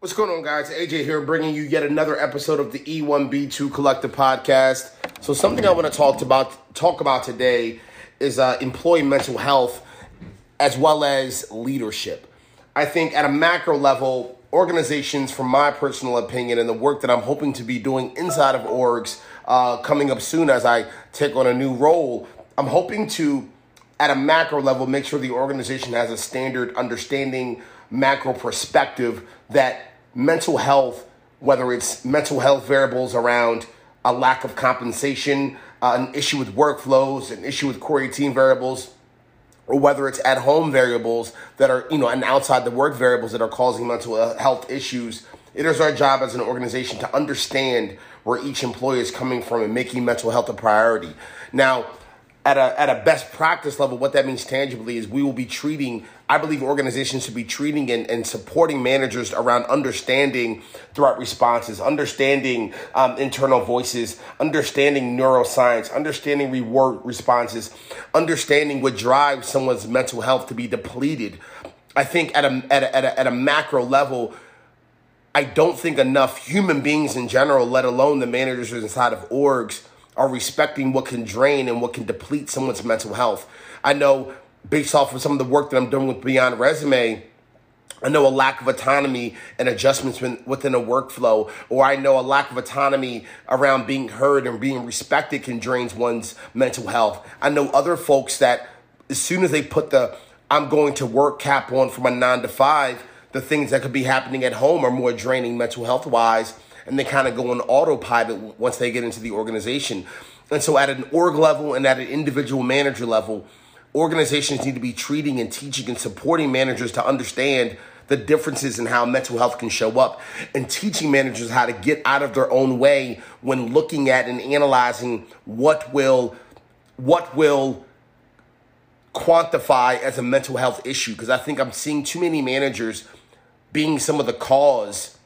What's going on, guys? AJ here, bringing you yet another episode of the E1B2 Collective Podcast. So, something I want to talk about talk about today is uh, employee mental health as well as leadership. I think at a macro level, organizations, from my personal opinion, and the work that I'm hoping to be doing inside of orgs uh, coming up soon as I take on a new role, I'm hoping to, at a macro level, make sure the organization has a standard understanding, macro perspective that mental health, whether it's mental health variables around a lack of compensation, uh, an issue with workflows, an issue with core 18 variables, or whether it's at home variables that are, you know, and outside the work variables that are causing mental health issues. It is our job as an organization to understand where each employee is coming from and making mental health a priority. Now, at a, at a best practice level, what that means tangibly is we will be treating, I believe organizations should be treating and, and supporting managers around understanding threat responses, understanding um, internal voices, understanding neuroscience, understanding reward responses, understanding what drives someone's mental health to be depleted. I think at a, at a, at a, at a macro level, I don't think enough human beings in general, let alone the managers inside of orgs, are respecting what can drain and what can deplete someone's mental health. I know based off of some of the work that I'm doing with Beyond Resume, I know a lack of autonomy and adjustments within a workflow, or I know a lack of autonomy around being heard and being respected can drain one's mental health. I know other folks that as soon as they put the I'm going to work cap on from a nine to five, the things that could be happening at home are more draining mental health wise and they kind of go on autopilot once they get into the organization. And so, at an org level and at an individual manager level, organizations need to be treating and teaching and supporting managers to understand the differences in how mental health can show up and teaching managers how to get out of their own way when looking at and analyzing what will what will quantify as a mental health issue because I think I'm seeing too many managers being some of the cause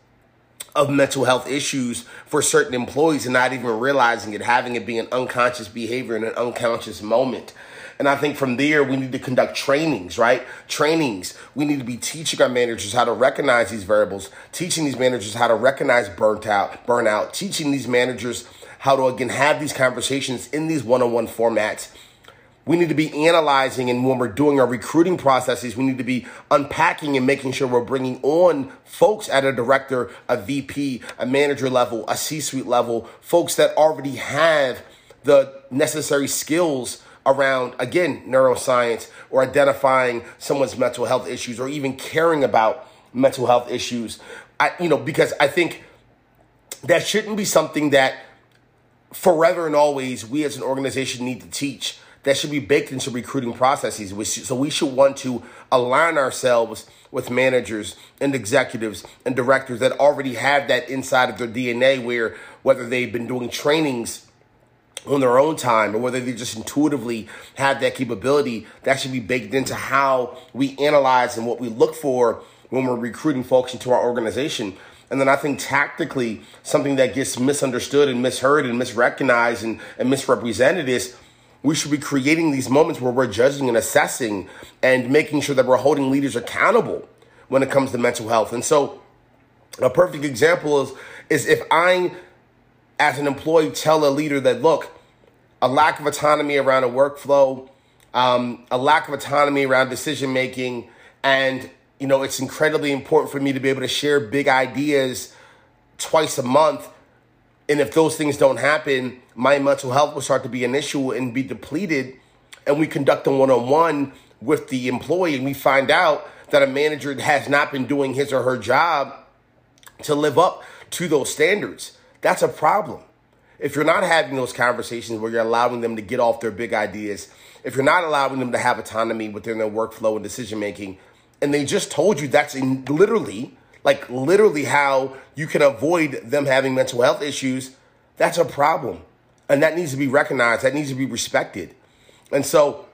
of mental health issues for certain employees and not even realizing it, having it be an unconscious behavior in an unconscious moment. And I think from there, we need to conduct trainings, right? Trainings. We need to be teaching our managers how to recognize these variables, teaching these managers how to recognize burnt out, burnout, teaching these managers how to, again, have these conversations in these one on one formats we need to be analyzing and when we're doing our recruiting processes we need to be unpacking and making sure we're bringing on folks at a director a vp a manager level a c-suite level folks that already have the necessary skills around again neuroscience or identifying someone's mental health issues or even caring about mental health issues. I you know because i think that shouldn't be something that forever and always we as an organization need to teach that should be baked into recruiting processes. So we should want to align ourselves with managers and executives and directors that already have that inside of their DNA where whether they've been doing trainings on their own time or whether they just intuitively have that capability, that should be baked into how we analyze and what we look for when we're recruiting folks into our organization. And then I think tactically, something that gets misunderstood and misheard and misrecognized and, and misrepresented is we should be creating these moments where we're judging and assessing and making sure that we're holding leaders accountable when it comes to mental health. And so, a perfect example is is if I, as an employee, tell a leader that look, a lack of autonomy around a workflow, um, a lack of autonomy around decision making, and you know it's incredibly important for me to be able to share big ideas twice a month and if those things don't happen, my mental health will start to be an issue and be depleted. And we conduct a one on one with the employee, and we find out that a manager has not been doing his or her job to live up to those standards. That's a problem. If you're not having those conversations where you're allowing them to get off their big ideas, if you're not allowing them to have autonomy within their workflow and decision making, and they just told you that's in, literally like literally how you can avoid them having mental health issues, that's a problem. And that needs to be recognized, that needs to be respected. And so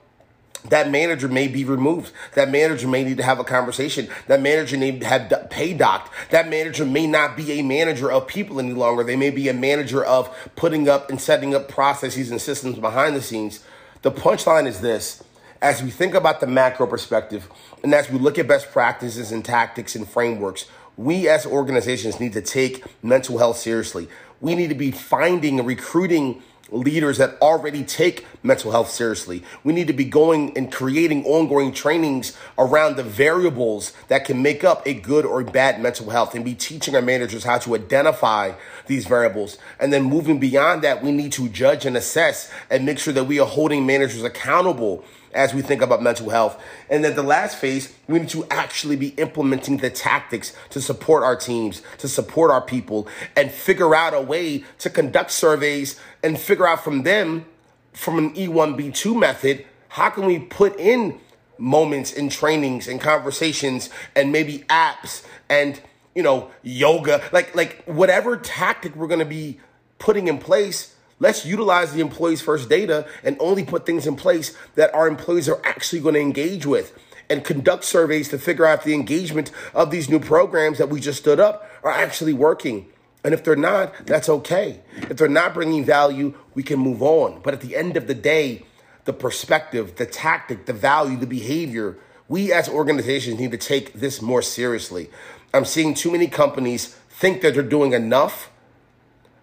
that manager may be removed. That manager may need to have a conversation. That manager may have pay docked. That manager may not be a manager of people any longer. They may be a manager of putting up and setting up processes and systems behind the scenes. The punchline is this as we think about the macro perspective and as we look at best practices and tactics and frameworks, we as organizations need to take mental health seriously. We need to be finding and recruiting leaders that already take mental health seriously. We need to be going and creating ongoing trainings around the variables that can make up a good or bad mental health and be teaching our managers how to identify these variables. And then moving beyond that, we need to judge and assess and make sure that we are holding managers accountable as we think about mental health. And then the last phase, we need to actually be implementing the tactics to support our teams, to support our people, and figure out a way to conduct surveys and figure out from them, from an E1B2 method, how can we put in moments and trainings and conversations and maybe apps and you know yoga like like whatever tactic we're going to be putting in place Let's utilize the employees' first data and only put things in place that our employees are actually going to engage with and conduct surveys to figure out if the engagement of these new programs that we just stood up are actually working. And if they're not, that's okay. If they're not bringing value, we can move on. But at the end of the day, the perspective, the tactic, the value, the behavior, we as organizations need to take this more seriously. I'm seeing too many companies think that they're doing enough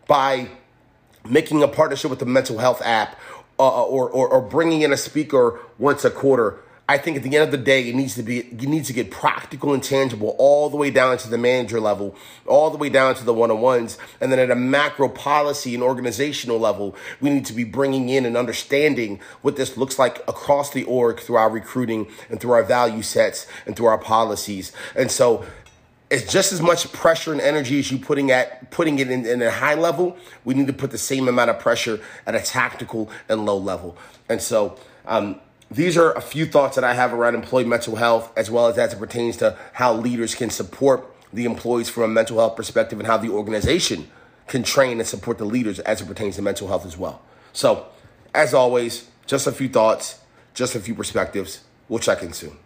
by making a partnership with the mental health app uh, or, or, or bringing in a speaker once a quarter. I think at the end of the day, it needs to be you need to get practical and tangible all the way down to the manager level, all the way down to the one on ones, and then at a macro policy and organizational level, we need to be bringing in and understanding what this looks like across the org through our recruiting and through our value sets and through our policies. And so it's just as much pressure and energy as you putting at putting it in, in, a high level. We need to put the same amount of pressure at a tactical and low level. And so um, these are a few thoughts that I have around employee mental health, as well as as it pertains to how leaders can support the employees from a mental health perspective, and how the organization can train and support the leaders as it pertains to mental health as well. So, as always, just a few thoughts, just a few perspectives. We'll check in soon.